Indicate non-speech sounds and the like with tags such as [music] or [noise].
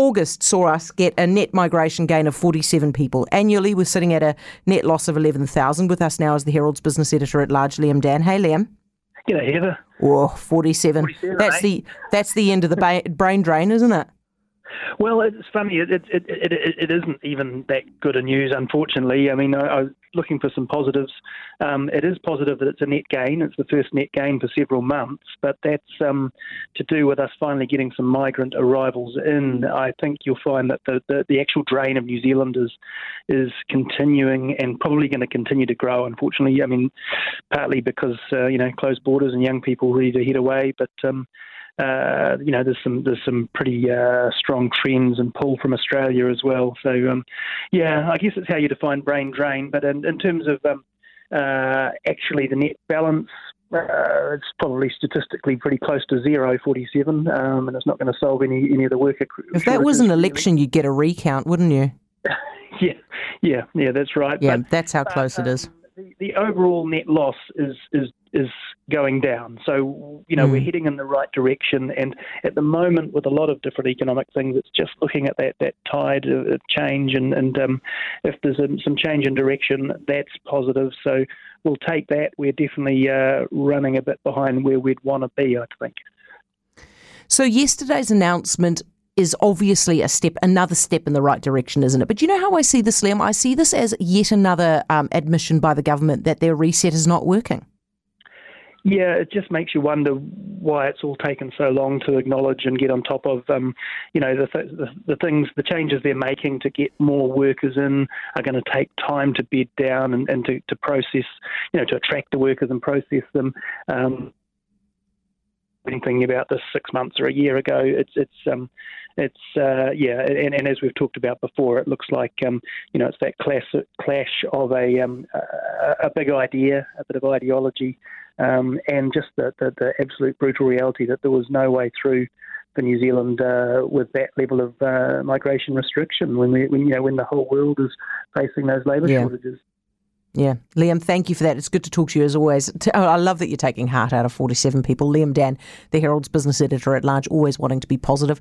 August saw us get a net migration gain of 47 people. Annually, we're sitting at a net loss of 11,000. With us now is the Herald's business editor at large, Liam Dann. Hey, Liam. G'day, Heather. Oh, 47. 47, that's eh? the that's the end of the ba- brain drain, isn't it? Well, it's funny. It, it, it, it, it isn't even that good a news, unfortunately. I mean, I, looking for some positives. Um, it is positive that it's a net gain. It's the first net gain for several months, but that's um, to do with us finally getting some migrant arrivals in. I think you'll find that the, the, the actual drain of New Zealanders is continuing and probably going to continue to grow, unfortunately. I mean, partly because, uh, you know, closed borders and young people ready to head away, but. Um, uh, you know, there's some there's some pretty uh, strong trends and pull from Australia as well. So, um, yeah, I guess it's how you define brain drain. But in, in terms of um, uh, actually the net balance, uh, it's probably statistically pretty close to zero, 47, um, and it's not going to solve any any of the work. If that was an election, you'd get a recount, wouldn't you? [laughs] yeah, yeah, yeah, that's right. Yeah, But, that's how close uh, it is. um, The, the overall net loss is is is going down. So you know Mm. we're heading in the right direction, and at the moment with a lot of different economic things, it's just looking at that that tide of of change, and and um, if there's a, some change in direction, that's positive. So we'll take that. We're definitely uh, running a bit behind where we'd want to be, I think. So yesterday's announcement is obviously a step, another step in the right direction, isn't it? But you know how I see this, Liam? I see this as yet another um, admission by the government that their reset is not working. Yeah, it just makes you wonder why it's all taken so long to acknowledge and get on top of, um, you know, the, th- the the things, the changes they're making to get more workers in are going to take time to bed down and, and to, to process, you know, to attract the workers and process them. Um, thinking about this six months or a year ago. It's it's um, it's uh, yeah, and, and as we've talked about before, it looks like um, you know it's that class clash of a um, a, a big idea, a bit of ideology, um, and just the, the the absolute brutal reality that there was no way through for New Zealand uh, with that level of uh, migration restriction when we when you know when the whole world is facing those labour Yeah. shortages. Yeah. Liam, thank you for that. It's good to talk to you as always. Oh, I love that you're taking heart out of 47 people. Liam Dann, the Herald's business editor at large, always wanting to be positive.